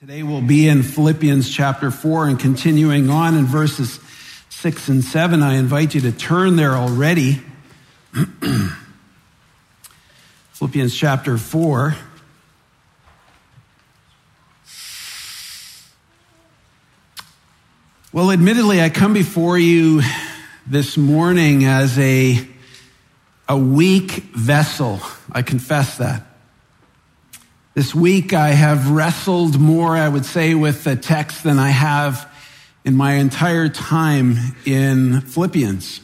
Today we'll be in Philippians chapter 4 and continuing on in verses 6 and 7. I invite you to turn there already. Philippians chapter 4. Well, admittedly, I come before you this morning as a, a weak vessel. I confess that. This week I have wrestled more, I would say, with the text than I have in my entire time in Philippians.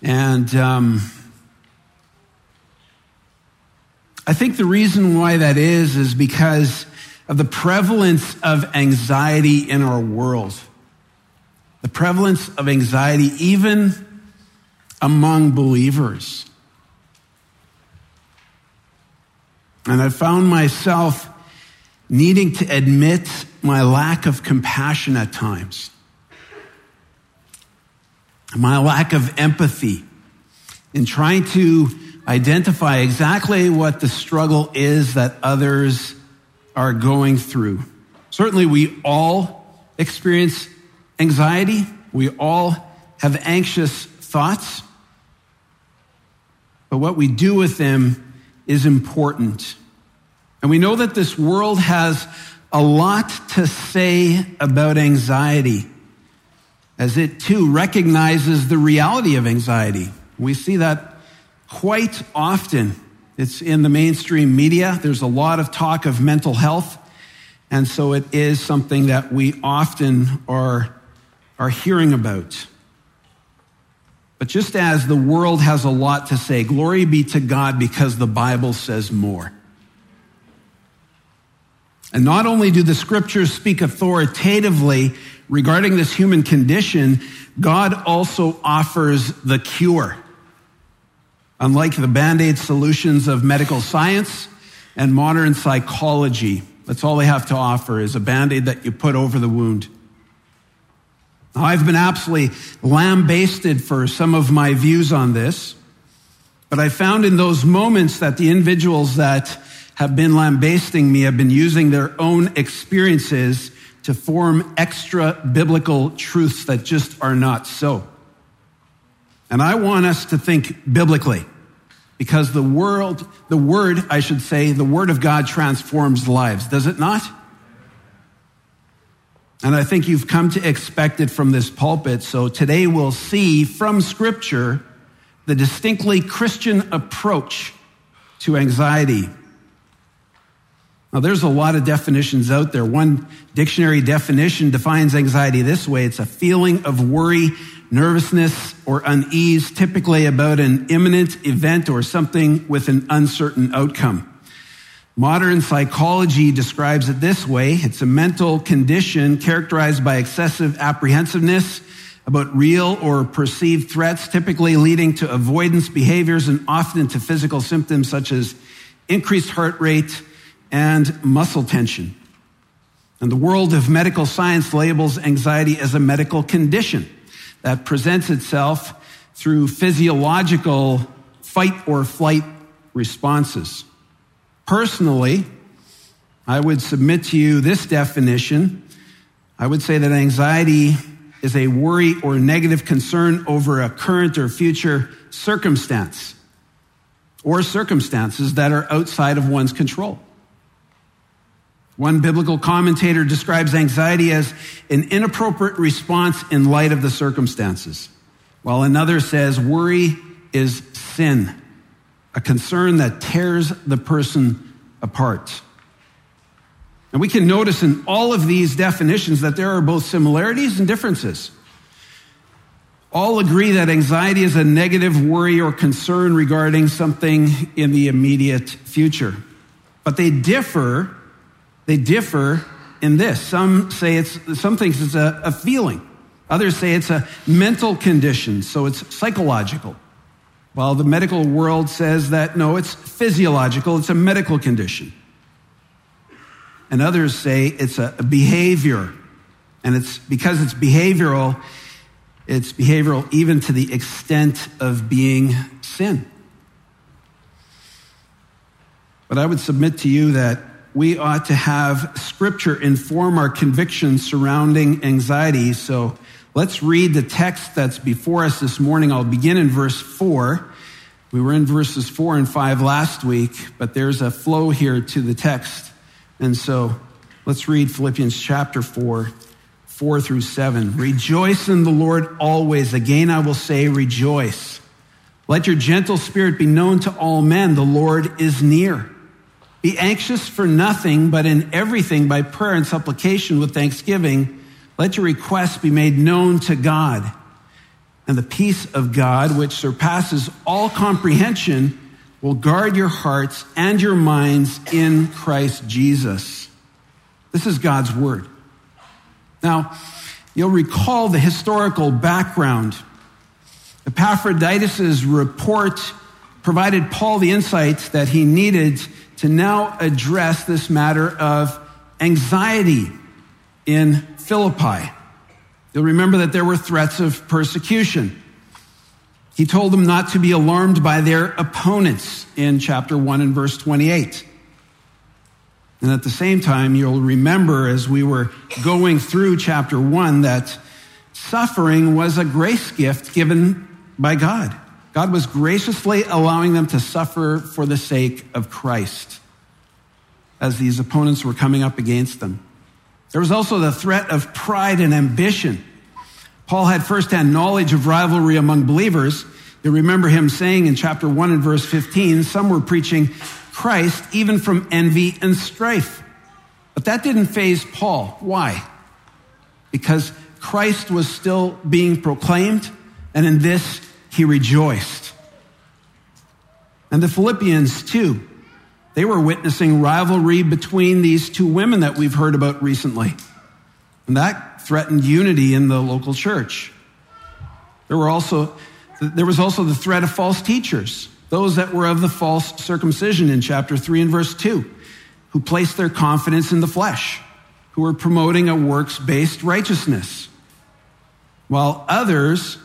And um, I think the reason why that is is because of the prevalence of anxiety in our world. The prevalence of anxiety, even among believers. And I found myself needing to admit my lack of compassion at times, my lack of empathy in trying to identify exactly what the struggle is that others are going through. Certainly, we all experience anxiety. We all have anxious thoughts. But what we do with them is important. And we know that this world has a lot to say about anxiety, as it too recognizes the reality of anxiety. We see that quite often. It's in the mainstream media. There's a lot of talk of mental health. And so it is something that we often are, are hearing about. But just as the world has a lot to say, glory be to God because the Bible says more. And not only do the scriptures speak authoritatively regarding this human condition, God also offers the cure. Unlike the band aid solutions of medical science and modern psychology, that's all they have to offer is a band aid that you put over the wound. I've been absolutely lambasted for some of my views on this, but I found in those moments that the individuals that have been lambasting me have been using their own experiences to form extra biblical truths that just are not so. And I want us to think biblically because the world, the word, I should say, the word of God transforms lives, does it not? And I think you've come to expect it from this pulpit. So today we'll see from scripture the distinctly Christian approach to anxiety. Now, there's a lot of definitions out there. One dictionary definition defines anxiety this way. It's a feeling of worry, nervousness, or unease, typically about an imminent event or something with an uncertain outcome. Modern psychology describes it this way. It's a mental condition characterized by excessive apprehensiveness about real or perceived threats, typically leading to avoidance behaviors and often to physical symptoms such as increased heart rate and muscle tension. And the world of medical science labels anxiety as a medical condition that presents itself through physiological fight or flight responses. Personally, I would submit to you this definition. I would say that anxiety is a worry or negative concern over a current or future circumstance or circumstances that are outside of one's control. One biblical commentator describes anxiety as an inappropriate response in light of the circumstances, while another says worry is sin a concern that tears the person apart. And we can notice in all of these definitions that there are both similarities and differences. All agree that anxiety is a negative worry or concern regarding something in the immediate future. But they differ, they differ in this. Some say it's, some things it's a, a feeling. Others say it's a mental condition, so it's psychological. While the medical world says that no, it's physiological, it's a medical condition. And others say it's a behavior. And it's because it's behavioral, it's behavioral even to the extent of being sin. But I would submit to you that we ought to have scripture inform our convictions surrounding anxiety. So let's read the text that's before us this morning. I'll begin in verse 4. We were in verses 4 and 5 last week, but there's a flow here to the text. And so let's read Philippians chapter 4, 4 through 7. Rejoice in the Lord always. Again, I will say, rejoice. Let your gentle spirit be known to all men. The Lord is near. Be anxious for nothing, but in everything by prayer and supplication with thanksgiving, let your requests be made known to God. And the peace of God, which surpasses all comprehension, will guard your hearts and your minds in Christ Jesus. This is God's word. Now, you'll recall the historical background. Epaphroditus' report provided Paul the insights that he needed to now address this matter of anxiety in Philippi. You'll remember that there were threats of persecution. He told them not to be alarmed by their opponents in chapter 1 and verse 28. And at the same time, you'll remember as we were going through chapter 1 that suffering was a grace gift given by God. God was graciously allowing them to suffer for the sake of Christ as these opponents were coming up against them. There was also the threat of pride and ambition. Paul had firsthand knowledge of rivalry among believers. You remember him saying in chapter 1 and verse 15, some were preaching Christ even from envy and strife. But that didn't faze Paul. Why? Because Christ was still being proclaimed, and in this he rejoiced. And the Philippians, too, they were witnessing rivalry between these two women that we've heard about recently. And that threatened unity in the local church. There were also, there was also the threat of false teachers, those that were of the false circumcision in chapter 3 and verse 2, who placed their confidence in the flesh, who were promoting a works based righteousness. While others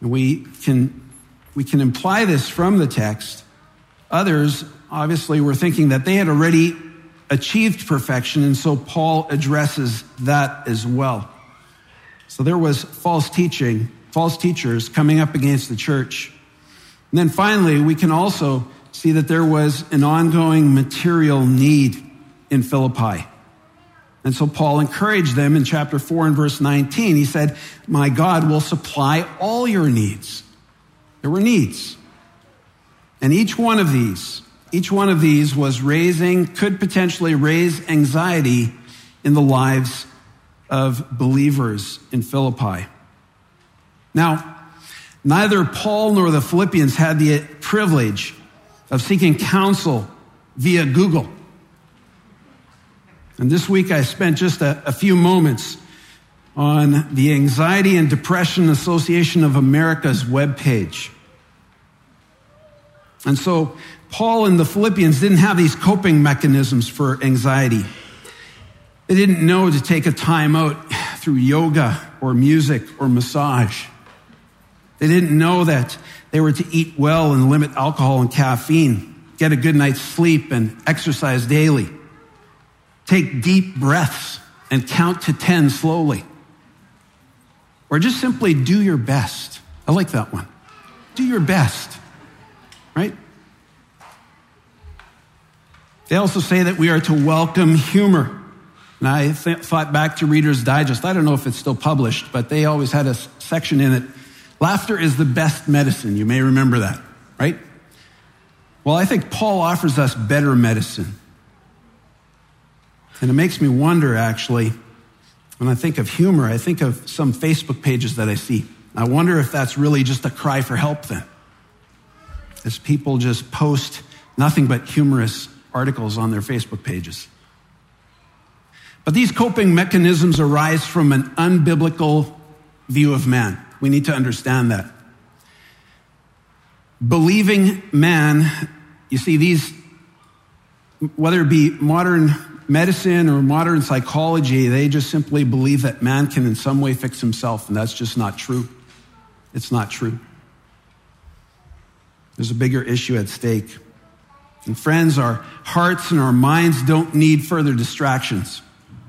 we can, we can imply this from the text. Others obviously were thinking that they had already achieved perfection, and so Paul addresses that as well. So there was false teaching, false teachers coming up against the church. And then finally, we can also see that there was an ongoing material need in Philippi. And so Paul encouraged them in chapter 4 and verse 19. He said, My God will supply all your needs. There were needs. And each one of these, each one of these was raising, could potentially raise anxiety in the lives of believers in Philippi. Now, neither Paul nor the Philippians had the privilege of seeking counsel via Google. And this week I spent just a, a few moments on the Anxiety and Depression Association of America's webpage. And so Paul and the Philippians didn't have these coping mechanisms for anxiety. They didn't know to take a time out through yoga or music or massage. They didn't know that they were to eat well and limit alcohol and caffeine, get a good night's sleep and exercise daily. Take deep breaths and count to 10 slowly. Or just simply do your best. I like that one. Do your best, They also say that we are to welcome humor. And I th- thought back to Reader's Digest. I don't know if it's still published, but they always had a section in it. Laughter is the best medicine. You may remember that, right? Well, I think Paul offers us better medicine. And it makes me wonder, actually, when I think of humor, I think of some Facebook pages that I see. I wonder if that's really just a cry for help then. As people just post nothing but humorous articles on their Facebook pages. But these coping mechanisms arise from an unbiblical view of man. We need to understand that. Believing man, you see, these, whether it be modern medicine or modern psychology, they just simply believe that man can in some way fix himself, and that's just not true. It's not true. There's a bigger issue at stake. And friends, our hearts and our minds don't need further distractions.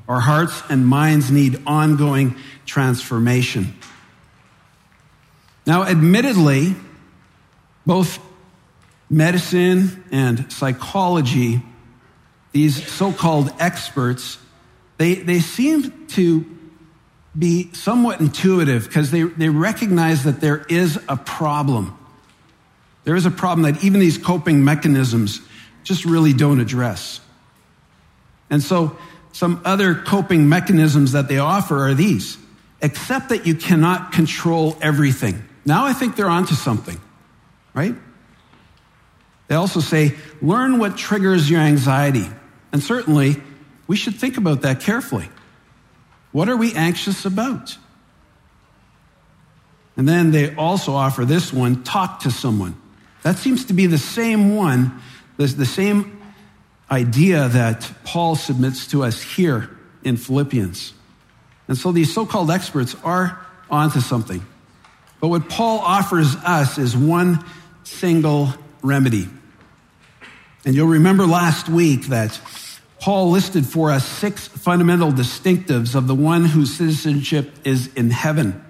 Our hearts and minds need ongoing transformation. Now, admittedly, both medicine and psychology, these so called experts, they, they seem to be somewhat intuitive because they, they recognize that there is a problem. There is a problem that even these coping mechanisms just really don't address. And so, some other coping mechanisms that they offer are these accept that you cannot control everything. Now I think they're onto something, right? They also say, learn what triggers your anxiety. And certainly, we should think about that carefully. What are we anxious about? And then they also offer this one talk to someone. That seems to be the same one, the, same idea that Paul submits to us here in Philippians. And so these so called experts are onto something. But what Paul offers us is one single remedy. And you'll remember last week that Paul listed for us six fundamental distinctives of the one whose citizenship is in heaven.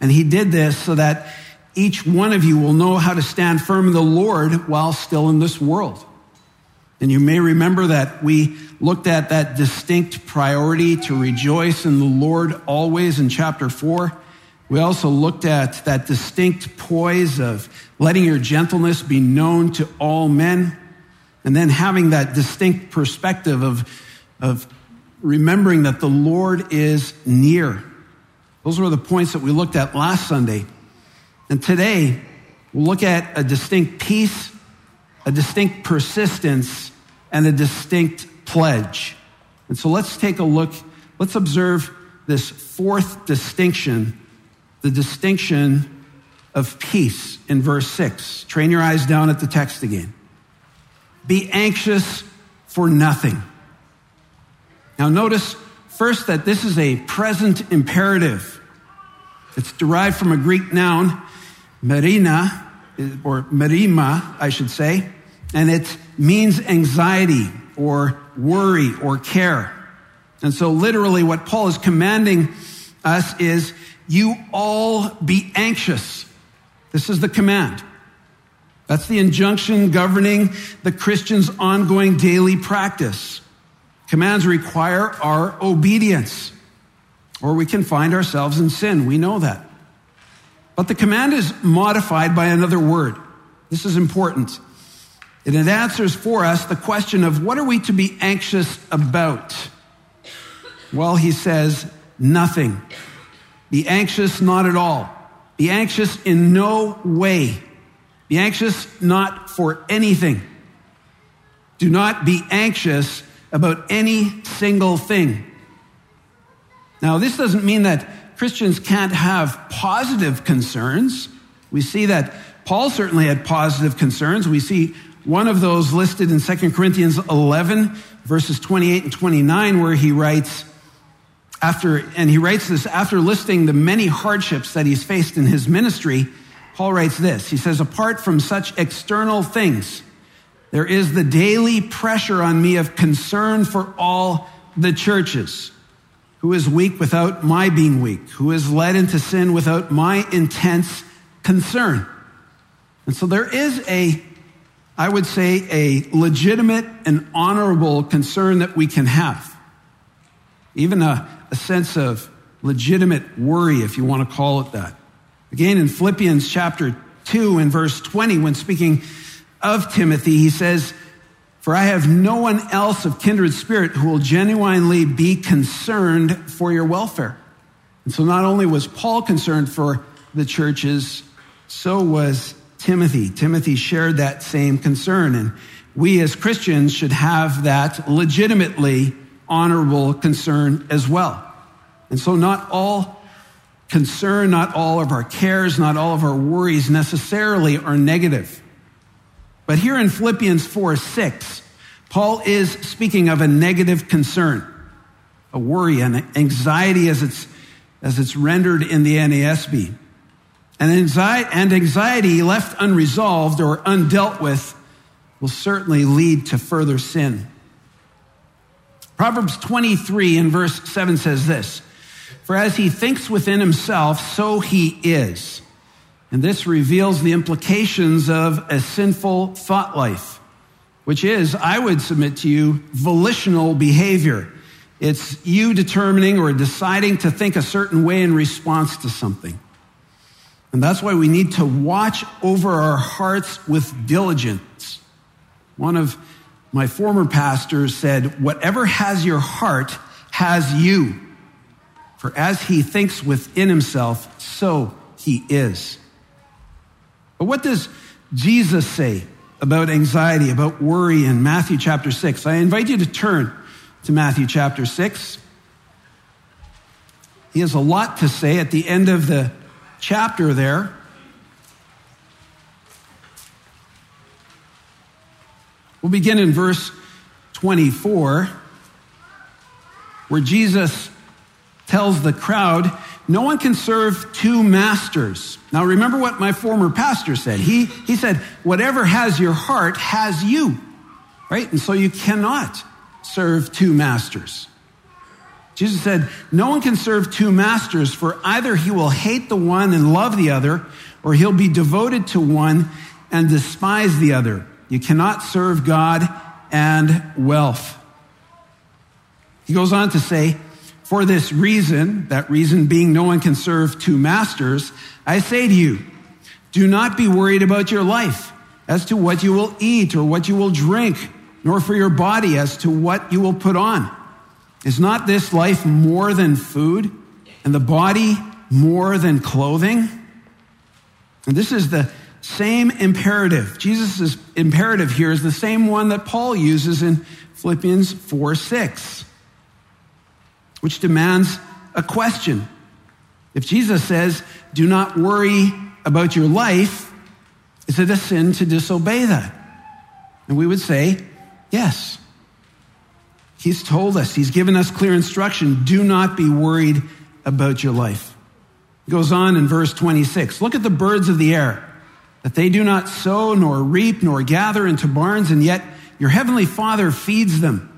And he did this so that each one of you will know how to stand firm in the Lord while still in this world. And you may remember that we looked at that distinct priority to rejoice in the Lord always in chapter four. We also looked at that distinct poise of letting your gentleness be known to all men, and then having that distinct perspective of, of remembering that the Lord is near. Those were the points that we looked at last Sunday. And today, we'll look at a distinct peace, a distinct persistence, and a distinct pledge. And so let's take a look, let's observe this fourth distinction the distinction of peace in verse 6. Train your eyes down at the text again. Be anxious for nothing. Now, notice first that this is a present imperative. It's derived from a Greek noun, marina, or marima, I should say, and it means anxiety or worry or care. And so, literally, what Paul is commanding us is you all be anxious. This is the command. That's the injunction governing the Christian's ongoing daily practice. Commands require our obedience, or we can find ourselves in sin. We know that. But the command is modified by another word. This is important. And it answers for us the question of what are we to be anxious about? Well, he says, nothing. Be anxious not at all. Be anxious in no way. Be anxious not for anything. Do not be anxious about any single thing. Now, this doesn't mean that Christians can't have positive concerns. We see that Paul certainly had positive concerns. We see one of those listed in 2 Corinthians 11, verses 28 and 29, where he writes, after, and he writes this after listing the many hardships that he's faced in his ministry. Paul writes this. He says, apart from such external things, there is the daily pressure on me of concern for all the churches. Who is weak without my being weak? Who is led into sin without my intense concern? And so there is a, I would say, a legitimate and honorable concern that we can have. Even a, a sense of legitimate worry, if you want to call it that. Again, in Philippians chapter 2 and verse 20, when speaking of Timothy, he says, For I have no one else of kindred spirit who will genuinely be concerned for your welfare. And so not only was Paul concerned for the churches, so was Timothy. Timothy shared that same concern. And we as Christians should have that legitimately honorable concern as well. And so, not all concern, not all of our cares, not all of our worries necessarily are negative. But here in Philippians 4 6, Paul is speaking of a negative concern, a worry, and anxiety as it's, as it's rendered in the NASB. And anxiety, and anxiety left unresolved or undealt with will certainly lead to further sin. Proverbs 23 in verse 7 says this For as he thinks within himself, so he is. And this reveals the implications of a sinful thought life, which is, I would submit to you, volitional behavior. It's you determining or deciding to think a certain way in response to something. And that's why we need to watch over our hearts with diligence. One of my former pastors said, Whatever has your heart has you. For as he thinks within himself, so he is. But what does Jesus say about anxiety, about worry in Matthew chapter 6? I invite you to turn to Matthew chapter 6. He has a lot to say at the end of the chapter there. We'll begin in verse 24, where Jesus tells the crowd, No one can serve two masters. Now, remember what my former pastor said. He, he said, Whatever has your heart has you, right? And so you cannot serve two masters. Jesus said, No one can serve two masters, for either he will hate the one and love the other, or he'll be devoted to one and despise the other. You cannot serve God and wealth. He goes on to say, For this reason, that reason being no one can serve two masters, I say to you, do not be worried about your life as to what you will eat or what you will drink, nor for your body as to what you will put on. Is not this life more than food and the body more than clothing? And this is the same imperative. Jesus' imperative here is the same one that Paul uses in Philippians 4 6, which demands a question. If Jesus says, do not worry about your life, is it a sin to disobey that? And we would say, yes. He's told us, he's given us clear instruction do not be worried about your life. Goes on in verse 26 Look at the birds of the air that they do not sow, nor reap, nor gather into barns, and yet your heavenly Father feeds them.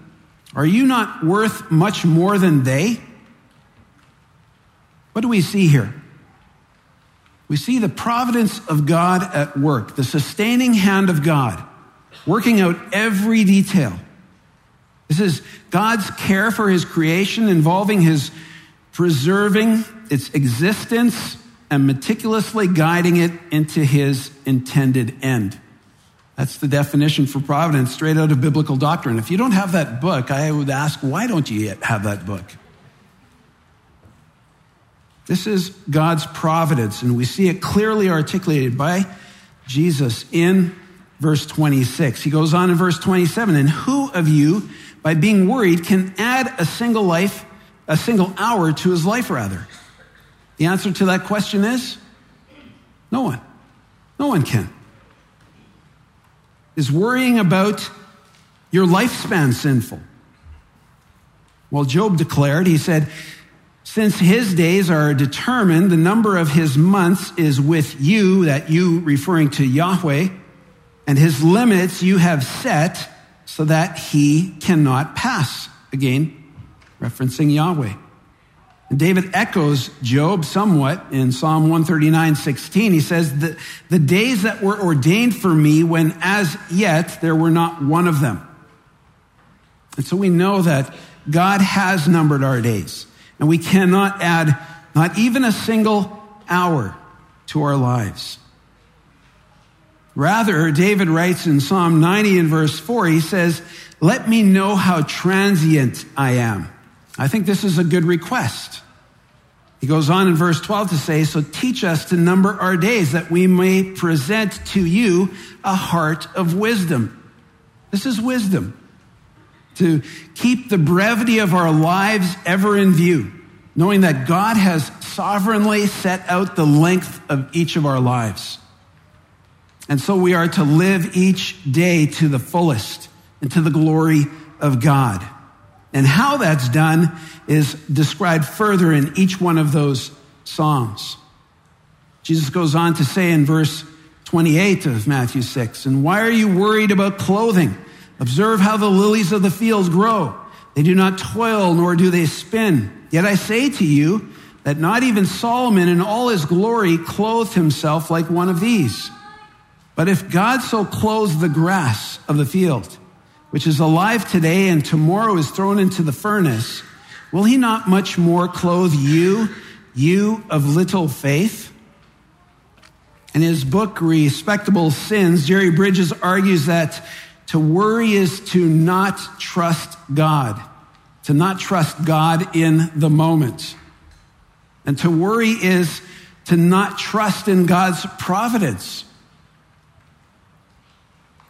Are you not worth much more than they? What do we see here? We see the providence of God at work, the sustaining hand of God, working out every detail. This is God's care for his creation involving his preserving its existence and meticulously guiding it into his intended end. That's the definition for providence straight out of biblical doctrine. If you don't have that book, I would ask, why don't you have that book? This is God's providence, and we see it clearly articulated by Jesus in verse 26. He goes on in verse 27 And who of you, by being worried, can add a single life, a single hour to his life, rather? The answer to that question is no one. No one can. Is worrying about your lifespan sinful? Well, Job declared, he said, since his days are determined, the number of his months is with you, that you referring to Yahweh, and his limits you have set so that he cannot pass. Again, referencing Yahweh. David echoes Job somewhat in Psalm 139, 16. He says, the, the days that were ordained for me when as yet there were not one of them. And so we know that God has numbered our days and we cannot add not even a single hour to our lives. Rather, David writes in Psalm 90 and verse 4, he says, let me know how transient I am. I think this is a good request. He goes on in verse 12 to say, So teach us to number our days that we may present to you a heart of wisdom. This is wisdom. To keep the brevity of our lives ever in view, knowing that God has sovereignly set out the length of each of our lives. And so we are to live each day to the fullest and to the glory of God. And how that's done is described further in each one of those Psalms. Jesus goes on to say in verse 28 of Matthew 6. And why are you worried about clothing? Observe how the lilies of the fields grow. They do not toil, nor do they spin. Yet I say to you that not even Solomon in all his glory clothed himself like one of these. But if God so clothes the grass of the field, which is alive today and tomorrow is thrown into the furnace, will he not much more clothe you, you of little faith? In his book, Respectable Sins, Jerry Bridges argues that to worry is to not trust God, to not trust God in the moment. And to worry is to not trust in God's providence.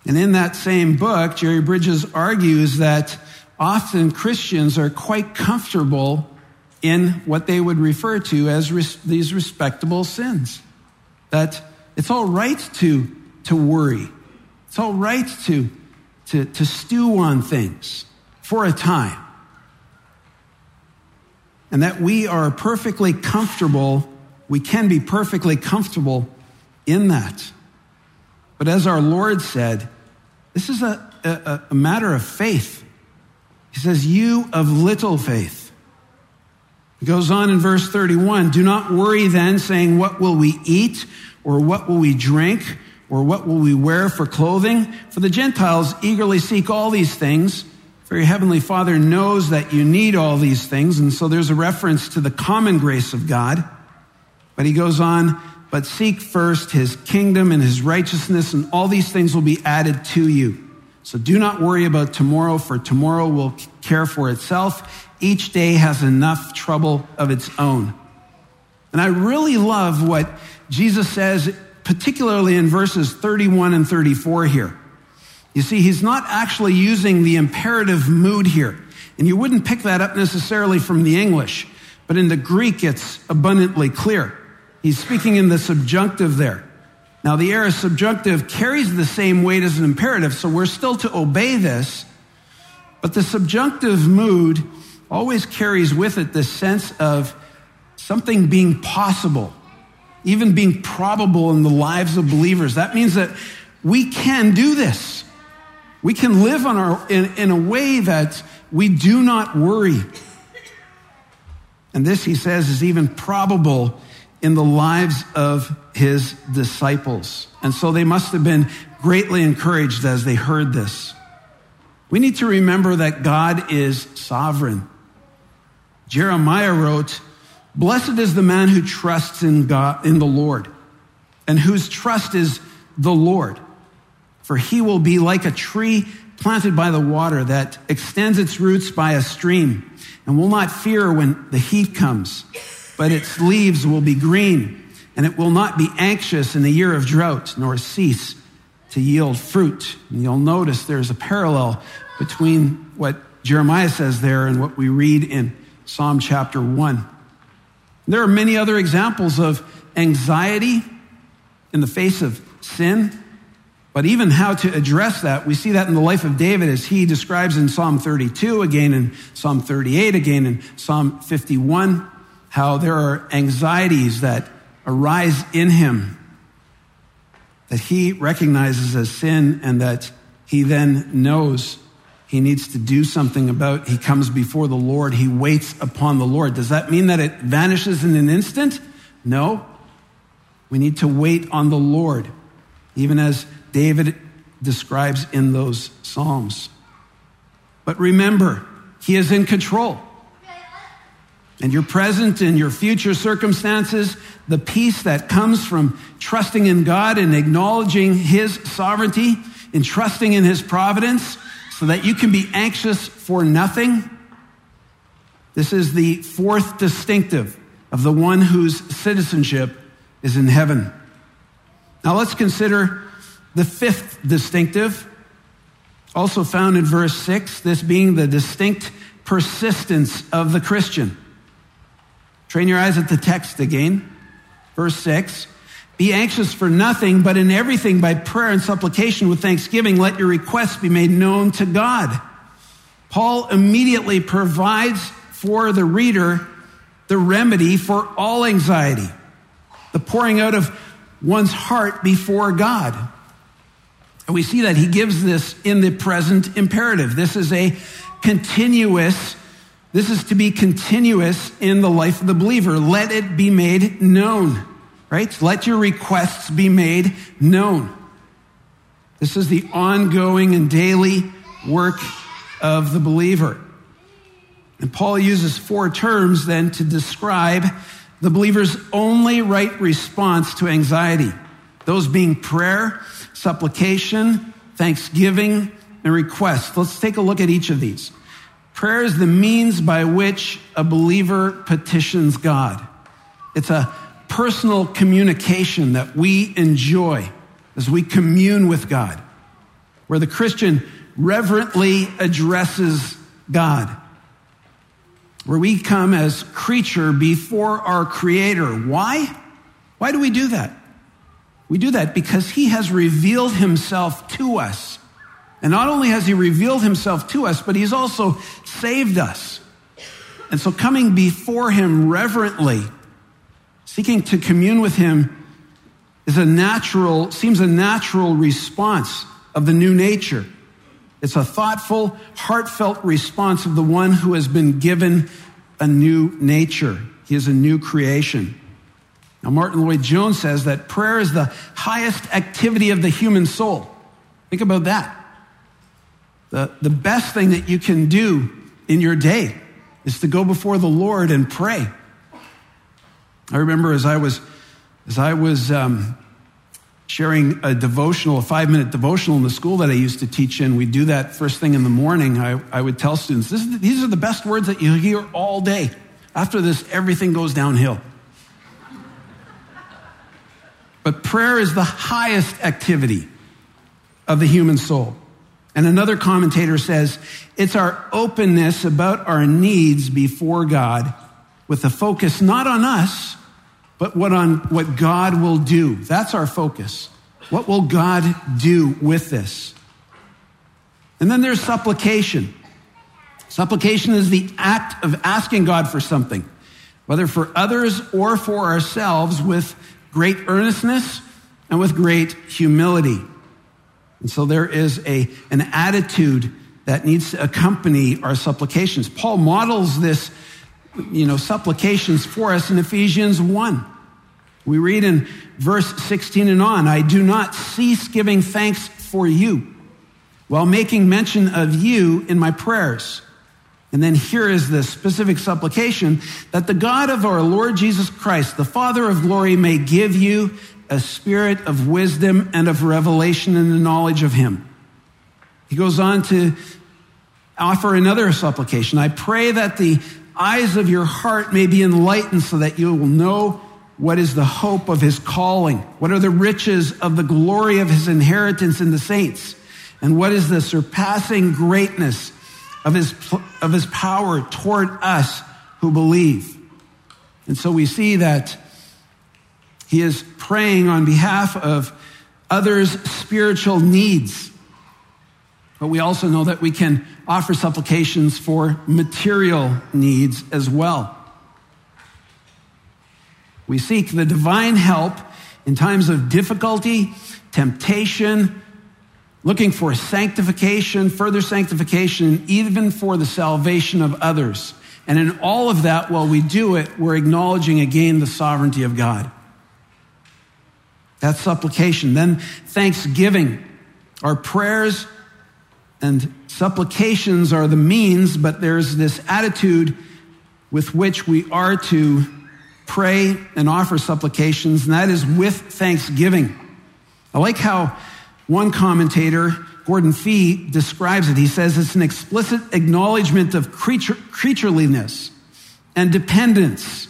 And in that same book, Jerry Bridges argues that often Christians are quite comfortable in what they would refer to as res- these respectable sins. That it's all right to, to worry. It's all right to, to, to stew on things for a time. And that we are perfectly comfortable, we can be perfectly comfortable in that. But as our Lord said, this is a, a, a matter of faith. He says, You of little faith. He goes on in verse 31 Do not worry then, saying, What will we eat? Or what will we drink? Or what will we wear for clothing? For the Gentiles eagerly seek all these things. For your heavenly Father knows that you need all these things. And so there's a reference to the common grace of God. But he goes on, but seek first his kingdom and his righteousness, and all these things will be added to you. So do not worry about tomorrow, for tomorrow will care for itself. Each day has enough trouble of its own. And I really love what Jesus says, particularly in verses 31 and 34 here. You see, he's not actually using the imperative mood here. And you wouldn't pick that up necessarily from the English, but in the Greek, it's abundantly clear. He's speaking in the subjunctive there. Now, the aorist subjunctive carries the same weight as an imperative, so we're still to obey this. But the subjunctive mood always carries with it this sense of something being possible, even being probable in the lives of believers. That means that we can do this. We can live on our, in, in a way that we do not worry. And this, he says, is even probable in the lives of his disciples. And so they must have been greatly encouraged as they heard this. We need to remember that God is sovereign. Jeremiah wrote, Blessed is the man who trusts in God, in the Lord, and whose trust is the Lord. For he will be like a tree planted by the water that extends its roots by a stream and will not fear when the heat comes, but its leaves will be green, and it will not be anxious in the year of drought, nor cease to yield fruit. And you'll notice there's a parallel between what Jeremiah says there and what we read in Psalm chapter 1. There are many other examples of anxiety in the face of sin, but even how to address that, we see that in the life of David as he describes in Psalm 32, again in Psalm 38, again in Psalm 51, how there are anxieties that arise in him that he recognizes as sin and that he then knows he needs to do something about. He comes before the Lord. He waits upon the Lord. Does that mean that it vanishes in an instant? No. We need to wait on the Lord, even as David describes in those Psalms. But remember, he is in control. And your present and your future circumstances, the peace that comes from trusting in God and acknowledging his sovereignty, and trusting in his providence, so that you can be anxious for nothing. This is the fourth distinctive of the one whose citizenship is in heaven. Now let's consider the fifth distinctive, also found in verse 6, this being the distinct persistence of the Christian. Train your eyes at the text again. Verse 6 be anxious for nothing, but in everything by prayer and supplication with thanksgiving, let your requests be made known to God. Paul immediately provides for the reader the remedy for all anxiety. The pouring out of one's heart before God. And we see that he gives this in the present imperative. This is a continuous, this is to be continuous in the life of the believer. Let it be made known, right? Let your requests be made known. This is the ongoing and daily work of the believer. And Paul uses four terms then to describe the believer's only right response to anxiety. Those being prayer, supplication, thanksgiving, and request. Let's take a look at each of these. Prayer is the means by which a believer petitions God. It's a personal communication that we enjoy as we commune with God, where the Christian reverently addresses God where we come as creature before our creator. Why? Why do we do that? We do that because he has revealed himself to us. And not only has he revealed himself to us, but he's also saved us. And so coming before him reverently, seeking to commune with him is a natural, seems a natural response of the new nature. It's a thoughtful, heartfelt response of the one who has been given a new nature. He is a new creation. Now, Martyn Lloyd-Jones says that prayer is the highest activity of the human soul. Think about that. The, the best thing that you can do in your day is to go before the Lord and pray. I remember as I was, as I was um, sharing a devotional, a five minute devotional in the school that I used to teach in. We do that first thing in the morning. I, I would tell students, these are the best words that you hear all day. After this, everything goes downhill. But prayer is the highest activity of the human soul. And another commentator says, it's our openness about our needs before God with a focus not on us, but what on what God will do. That's our focus. What will God do with this? And then there's supplication. Supplication is the act of asking God for something, whether for others or for ourselves, with great earnestness and with great humility. And so there is a, an attitude that needs to accompany our supplications. Paul models this you know, supplications for us in Ephesians 1. We read in verse 16 and on, I do not cease giving thanks for you while making mention of you in my prayers. And then here is the specific supplication that the God of our Lord Jesus Christ, the Father of glory, may give you a spirit of wisdom and of revelation in the knowledge of him. He goes on to offer another supplication. I pray that the eyes of your heart may be enlightened so that you will know what is the hope of his calling? What are the riches of the glory of his inheritance in the saints? And what is the surpassing greatness of his, of his power toward us who believe? And so we see that he is praying on behalf of others' spiritual needs. But we also know that we can offer supplications for material needs as well. We seek the divine help in times of difficulty, temptation, looking for sanctification, further sanctification, even for the salvation of others. And in all of that, while we do it, we're acknowledging again the sovereignty of God. That's supplication. Then thanksgiving. Our prayers and supplications are the means, but there's this attitude with which we are to pray and offer supplications, and that is with thanksgiving. I like how one commentator, Gordon Fee, describes it. He says it's an explicit acknowledgement of creature, creatureliness and dependence,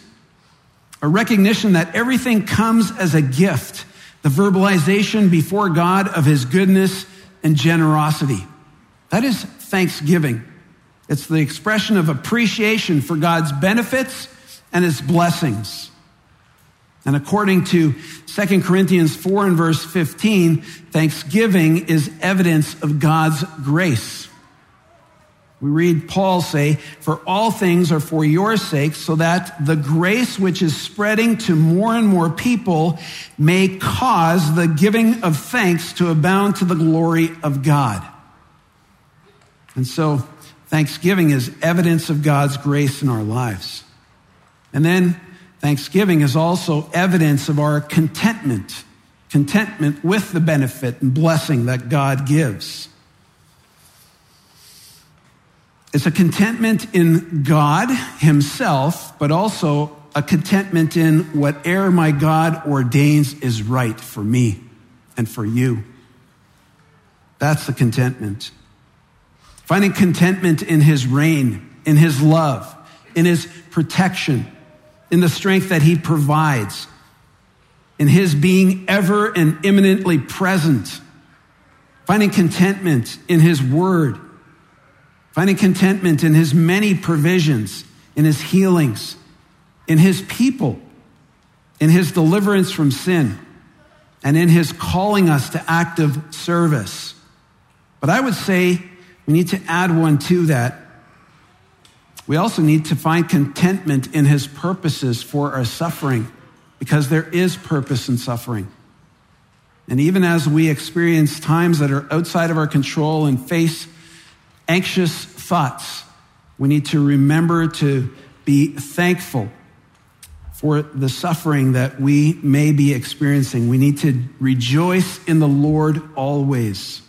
a recognition that everything comes as a gift, the verbalization before God of his goodness and generosity. That is thanksgiving. It's the expression of appreciation for God's benefits and his blessings. And according to 2 Corinthians 4 and verse 15, thanksgiving is evidence of God's grace. We read Paul say, For all things are for your sake, so that the grace which is spreading to more and more people may cause the giving of thanks to abound to the glory of God. And so, thanksgiving is evidence of God's grace in our lives. And then, thanksgiving is also evidence of our contentment, contentment with the benefit and blessing that God gives. It's a contentment in God Himself, but also a contentment in whatever my God ordains is right for me and for you. That's the contentment. Finding contentment in His reign, in His love, in His protection, in the strength that He provides, in His being ever and imminently present. Finding contentment in His Word finding contentment in his many provisions, in his healings, in his people, in his deliverance from sin, and in his calling us to active service. But I would say we need to add one to that. We also need to find contentment in his purposes for our suffering, because there is purpose in suffering. And even as we experience times that are outside of our control and face anxious thoughts, we need to remember to be thankful for the suffering that we may be experiencing. We need to rejoice in the Lord always.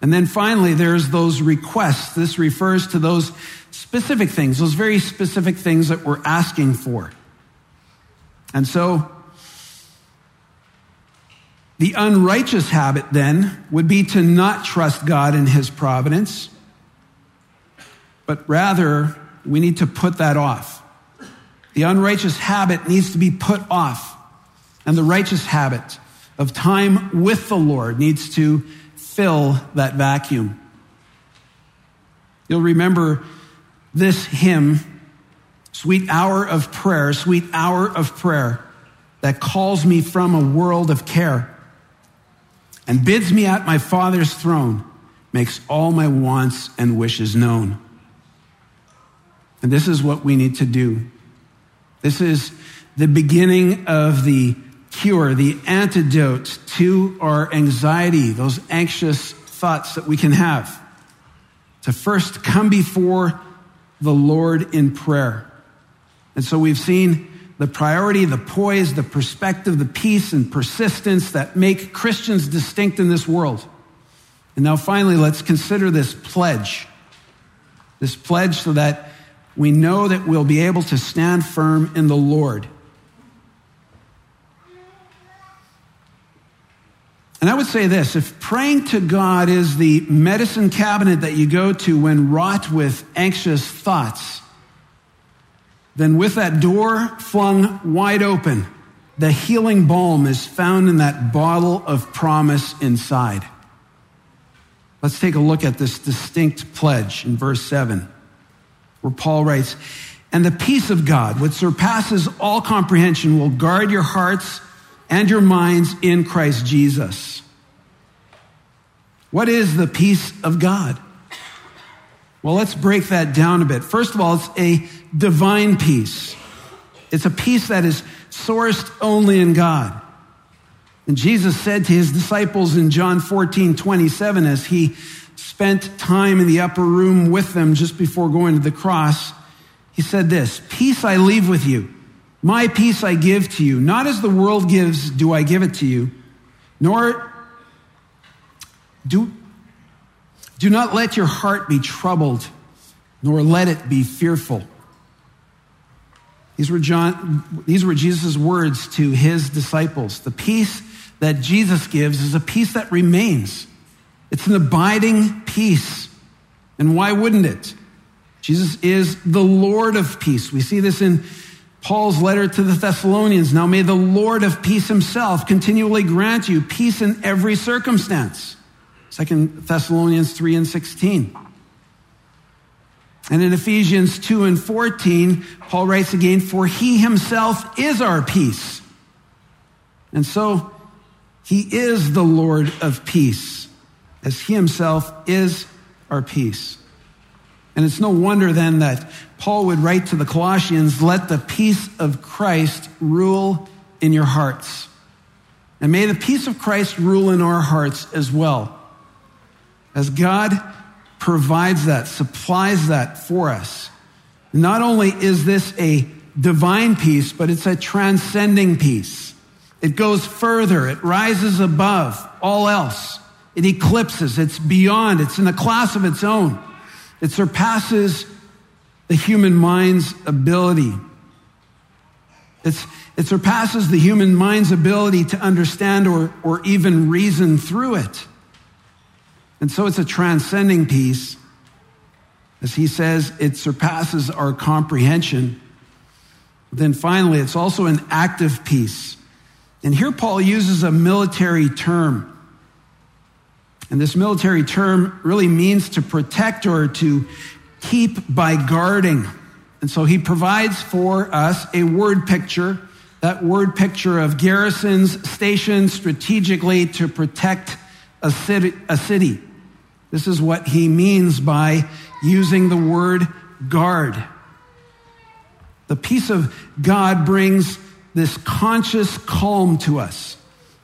And then finally, there's those requests. This refers to those specific things, those very specific things that we're asking for. And so the unrighteous habit then would be to not trust God in his providence, but rather we need to put that off. The unrighteous habit needs to be put off, and the righteous habit of time with the Lord needs to fill that vacuum. You'll remember this hymn, Sweet Hour of Prayer, Sweet Hour of Prayer, that calls me from a world of care and bids me at my Father's throne, makes all my wants and wishes known. And this is what we need to do. This is the beginning of the cure, the antidote to our anxiety, those anxious thoughts that we can have. To first come before the Lord in prayer. And so we've seen the priority, the poise, the perspective, the peace and persistence that make Christians distinct in this world. And now finally, let's consider this pledge. This pledge so that we know that we'll be able to stand firm in the Lord. And I would say this if praying to God is the medicine cabinet that you go to when wrought with anxious thoughts, then with that door flung wide open, the healing balm is found in that bottle of promise inside. Let's take a look at this distinct pledge in verse 7, where Paul writes, And the peace of God, which surpasses all comprehension, will guard your hearts and your minds in Christ Jesus. What is the peace of God? Well, let's break that down a bit. First of all, it's a divine peace. It's a peace that is sourced only in God. And Jesus said to his disciples in John 14, 27, as he spent time in the upper room with them just before going to the cross, he said this Peace I leave with you, my peace I give to you. Not as the world gives, do I give it to you, nor do, do not let your heart be troubled, nor let it be fearful. These were, John, these were Jesus' words to his disciples. The peace that Jesus gives is a peace that remains. It's an abiding peace. And why wouldn't it? Jesus is the Lord of peace. We see this in Paul's letter to the Thessalonians. Now may the Lord of peace himself continually grant you peace in every circumstance. Second Thessalonians 3 and 16. And in Ephesians 2 and 14, Paul writes again, For he himself is our peace. And so he is the Lord of peace, as he himself is our peace. And it's no wonder then that Paul would write to the Colossians, let the peace of Christ rule in your hearts. And may the peace of Christ rule in our hearts as well. As God provides that, supplies that for us. Not only is this a divine peace, but it's a transcending peace. It goes further. It rises above all else. It eclipses. It's beyond. It's in a class of its own. It surpasses the human mind's ability. It's, it surpasses the human mind's ability to understand or, or even reason through it. And so it's a transcending peace. As he says, it surpasses our comprehension. Then finally, it's also an active peace. And here Paul uses a military term. And this military term really means to protect or to keep by guarding. And so he provides for us a word picture, that word picture of garrisons stationed strategically to protect a city. A city. This is what he means by using the word guard. The peace of God brings this conscious calm to us.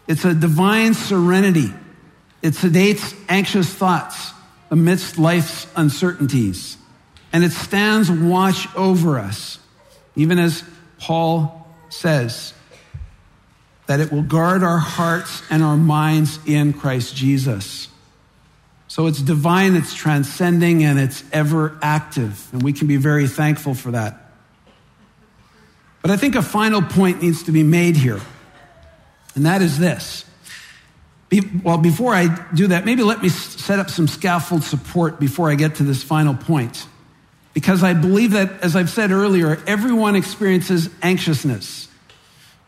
It's a divine serenity. It sedates anxious thoughts amidst life's uncertainties. And it stands watch over us, even as Paul says, that it will guard our hearts and our minds in Christ Jesus. So it's divine, it's transcending, and it's ever active. And we can be very thankful for that. But I think a final point needs to be made here, and that is this well, before I do that, maybe let me set up some scaffold support before I get to this final point. Because I believe that, as I've said earlier, everyone experiences anxiousness.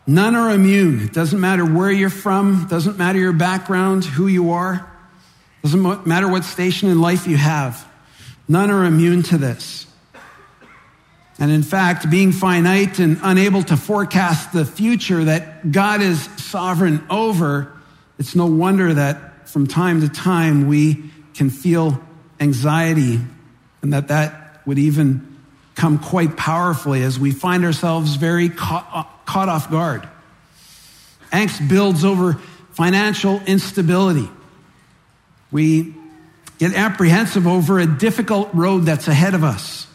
None are immune. It doesn't matter where you're from, doesn't matter your background, who you are, doesn't matter what station in life you have. None are immune to this. And in fact, being finite and unable to forecast the future that God is sovereign over, it's no wonder that from time to time we can feel anxiety and that that would even come quite powerfully as we find ourselves very caught, caught off guard. Angst builds over financial instability. We get apprehensive over a difficult road that's ahead of us.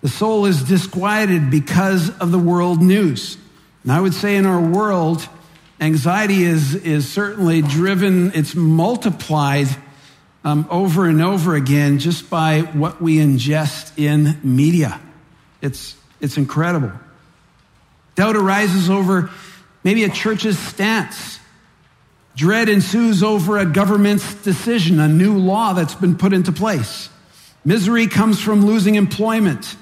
The soul is disquieted because of the world news. And I would say in our world, Anxiety is, is certainly driven, it's multiplied um, over and over again just by what we ingest in media. It's, it's incredible. Doubt arises over maybe a church's stance. Dread ensues over a government's decision, a new law that's been put into place. Misery comes from losing employment.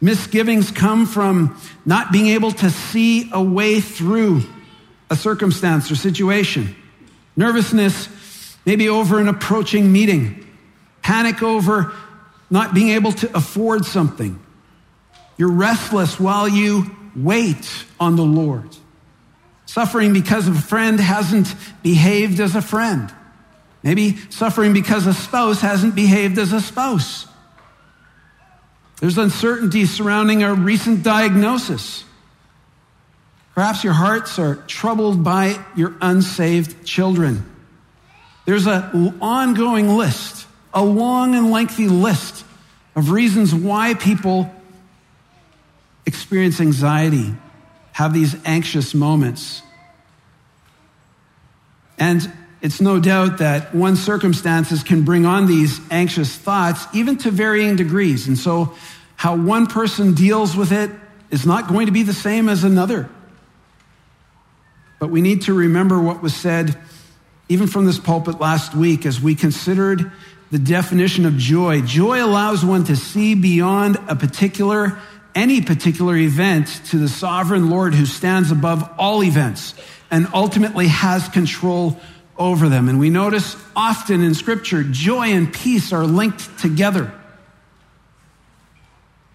Misgivings come from not being able to see a way through a circumstance or situation. Nervousness, maybe over an approaching meeting. Panic over not being able to afford something. You're restless while you wait on the Lord. Suffering because a friend hasn't behaved as a friend. Maybe suffering because a spouse hasn't behaved as a spouse. There's uncertainty surrounding a recent diagnosis. Perhaps your hearts are troubled by your unsaved children. There's an ongoing list, a long and lengthy list of reasons why people experience anxiety, have these anxious moments. And it's no doubt that one's circumstances can bring on these anxious thoughts, even to varying degrees. And so, how one person deals with it is not going to be the same as another. But we need to remember what was said even from this pulpit last week as we considered the definition of joy. Joy allows one to see beyond a particular, any particular event to the sovereign Lord who stands above all events and ultimately has control over them. And we notice often in scripture, joy and peace are linked together.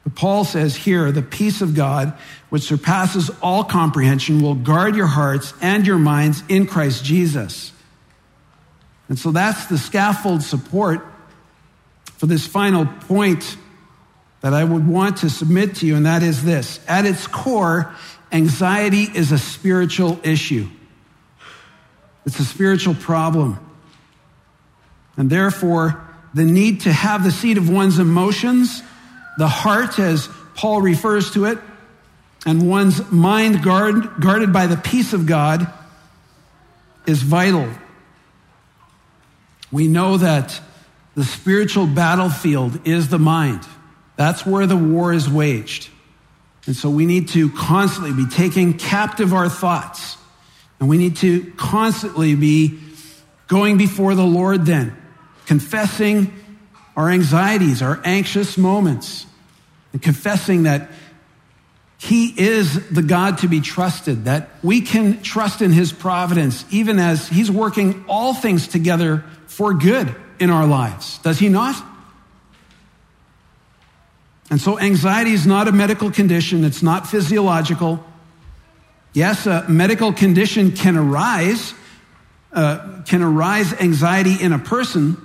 But Paul says here, the peace of God, which surpasses all comprehension, will guard your hearts and your minds in Christ Jesus. And so that's the scaffold support for this final point that I would want to submit to you, and that is this. At its core, anxiety is a spiritual issue. It's a spiritual problem. And therefore, the need to have the seat of one's emotions, the heart, as Paul refers to it, and one's mind guard, guarded by the peace of God is vital. We know that the spiritual battlefield is the mind. That's where the war is waged. And so we need to constantly be taking captive our thoughts. And we need to constantly be going before the Lord then, confessing our anxieties, our anxious moments, and confessing that he is the God to be trusted, that we can trust in His providence, even as He's working all things together for good in our lives. Does He not? And so anxiety is not a medical condition, it's not physiological. Yes, a medical condition can arise, uh, can arise anxiety in a person.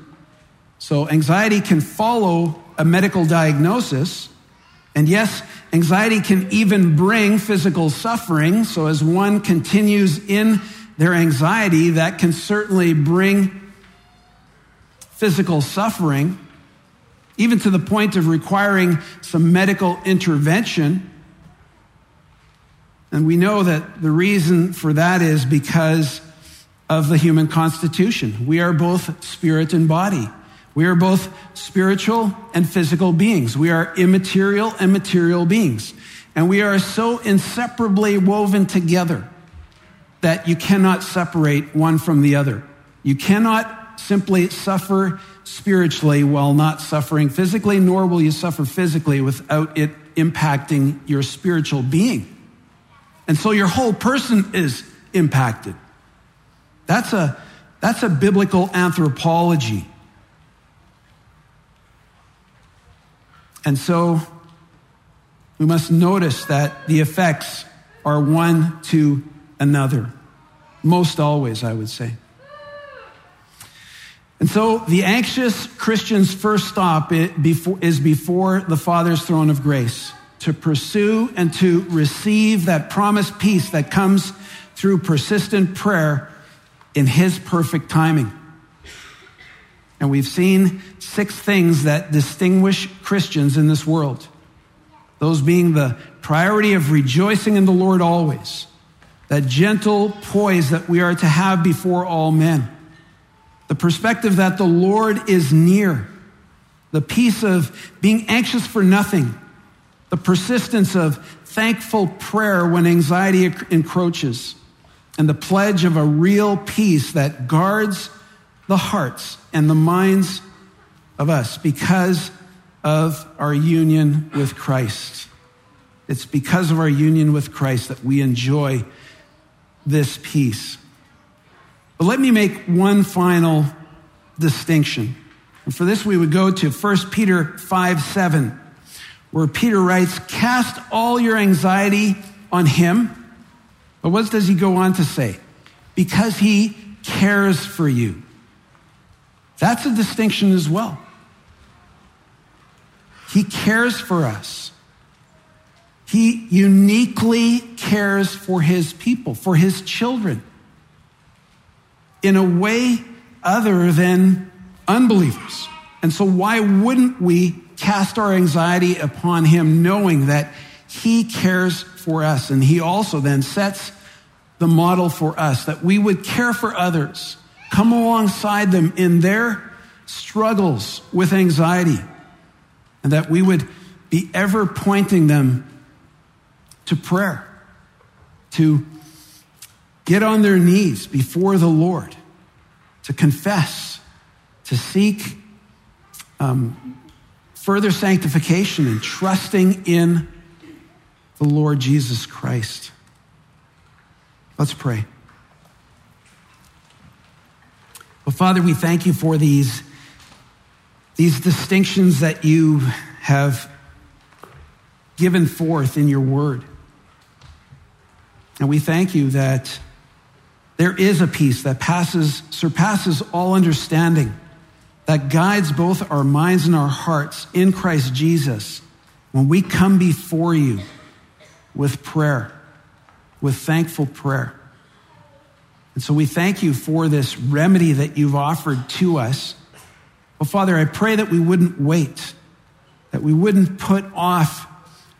So anxiety can follow a medical diagnosis. And yes, Anxiety can even bring physical suffering. So as one continues in their anxiety, that can certainly bring physical suffering, even to the point of requiring some medical intervention. And we know that the reason for that is because of the human constitution. We are both spirit and body. We are both spiritual and physical beings. We are immaterial and material beings. And we are so inseparably woven together that you cannot separate one from the other. You cannot simply suffer spiritually while not suffering physically, nor will you suffer physically without it impacting your spiritual being. And so your whole person is impacted. That's a, that's a biblical anthropology. And so we must notice that the effects are one to another. Most always, I would say. And so the anxious Christian's first stop is before the Father's throne of grace to pursue and to receive that promised peace that comes through persistent prayer in His perfect timing. And we've seen six things that distinguish Christians in this world. Those being the priority of rejoicing in the Lord always, that gentle poise that we are to have before all men, the perspective that the Lord is near, the peace of being anxious for nothing, the persistence of thankful prayer when anxiety encroaches, and the pledge of a real peace that guards the hearts and the minds of us because of our union with Christ. It's because of our union with Christ that we enjoy this peace. But let me make one final distinction. And for this, we would go to 1 Peter 5 7, where Peter writes, Cast all your anxiety on him. But what does he go on to say? Because he cares for you. That's a distinction as well. He cares for us. He uniquely cares for his people, for his children, in a way other than unbelievers. And so, why wouldn't we cast our anxiety upon him, knowing that he cares for us? And he also then sets the model for us that we would care for others come alongside them in their struggles with anxiety, and that we would be ever pointing them to prayer, to get on their knees before the Lord, to confess, to seek um, further sanctification and trusting in the Lord Jesus Christ. Let's pray. Well, Father, we thank you for these, these distinctions that you have given forth in your word. And we thank you that there is a peace that passes, surpasses all understanding, that guides both our minds and our hearts in Christ Jesus when we come before you with prayer, with thankful prayer. And so we thank you for this remedy that you've offered to us. Well, Father, I pray that we wouldn't wait, that we wouldn't put off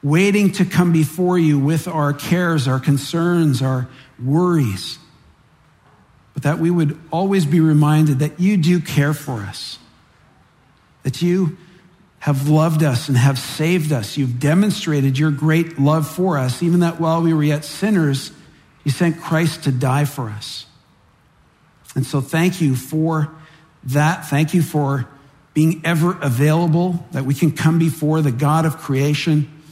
waiting to come before you with our cares, our concerns, our worries, but that we would always be reminded that you do care for us, that you have loved us and have saved us. You've demonstrated your great love for us, even that while we were yet sinners, you sent Christ to die for us. And so thank you for that. Thank you for being ever available, that we can come before the God of creation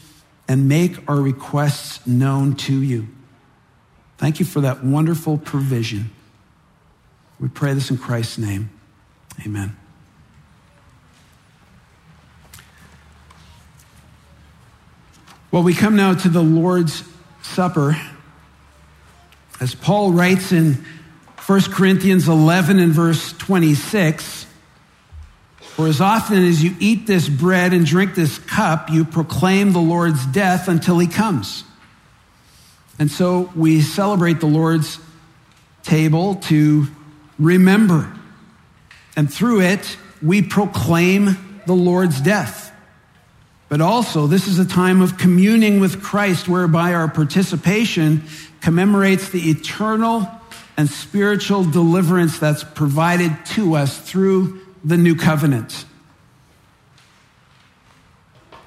and make our requests known to you. Thank you for that wonderful provision. We pray this in Christ's name. Amen. Well, we come now to the Lord's Supper. As Paul writes in 1 Corinthians 11 and verse 26, for as often as you eat this bread and drink this cup, you proclaim the Lord's death until he comes. And so we celebrate the Lord's table to remember. And through it, we proclaim the Lord's death. But also, this is a time of communing with Christ whereby our participation commemorates the eternal and spiritual deliverance that's provided to us through the new covenant.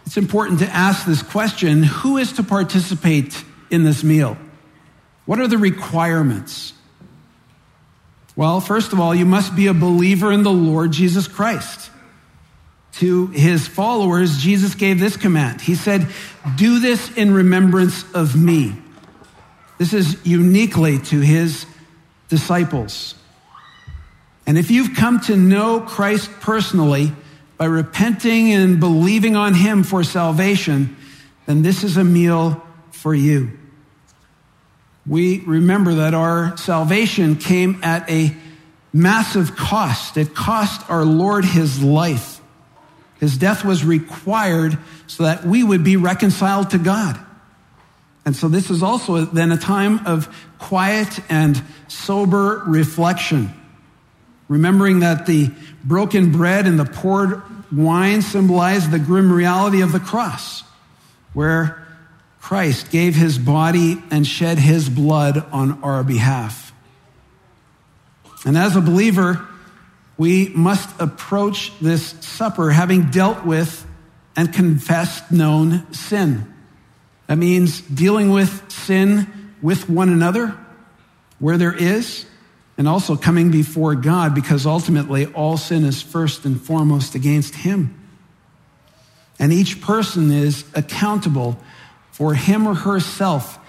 It's important to ask this question who is to participate in this meal? What are the requirements? Well, first of all, you must be a believer in the Lord Jesus Christ. To his followers, Jesus gave this command. He said, Do this in remembrance of me. This is uniquely to his disciples. And if you've come to know Christ personally by repenting and believing on Him for salvation, then this is a meal for you. We remember that our salvation came at a massive cost. It cost our Lord His life. His death was required so that we would be reconciled to God. And so this is also then a time of quiet and sober reflection remembering that the broken bread and the poured wine symbolize the grim reality of the cross, where Christ gave his body and shed his blood on our behalf. And as a believer, we must approach this supper having dealt with and confessed known sin. That means dealing with sin with one another where there is, and also coming before God because ultimately all sin is first and foremost against Him. And each person is accountable for him or herself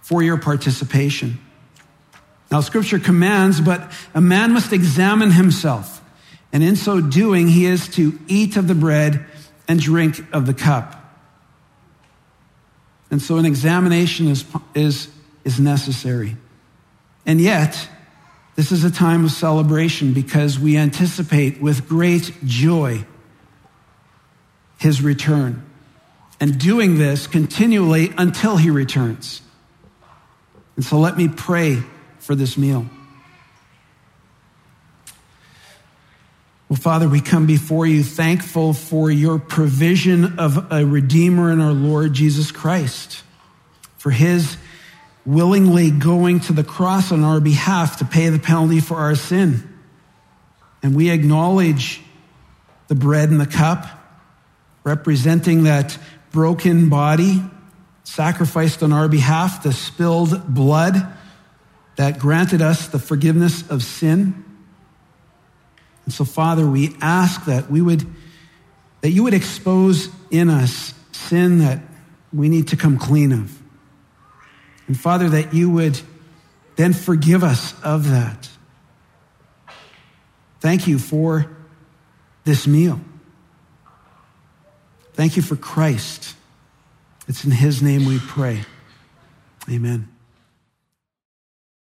for your participation. Now, scripture commands, but a man must examine himself. And in so doing, he is to eat of the bread and drink of the cup. And so an examination is, is, is necessary. And yet, this is a time of celebration because we anticipate with great joy his return and doing this continually until he returns. And so let me pray for this meal. Well, Father, we come before you thankful for your provision of a Redeemer in our Lord Jesus Christ, for his willingly going to the cross on our behalf to pay the penalty for our sin. And we acknowledge the bread and the cup, representing that broken body sacrificed on our behalf, the spilled blood that granted us the forgiveness of sin. And so, Father, we ask that we would, that you would expose in us sin that we need to come clean of. And Father, that you would then forgive us of that. Thank you for this meal. Thank you for Christ. It's in his name we pray. Amen.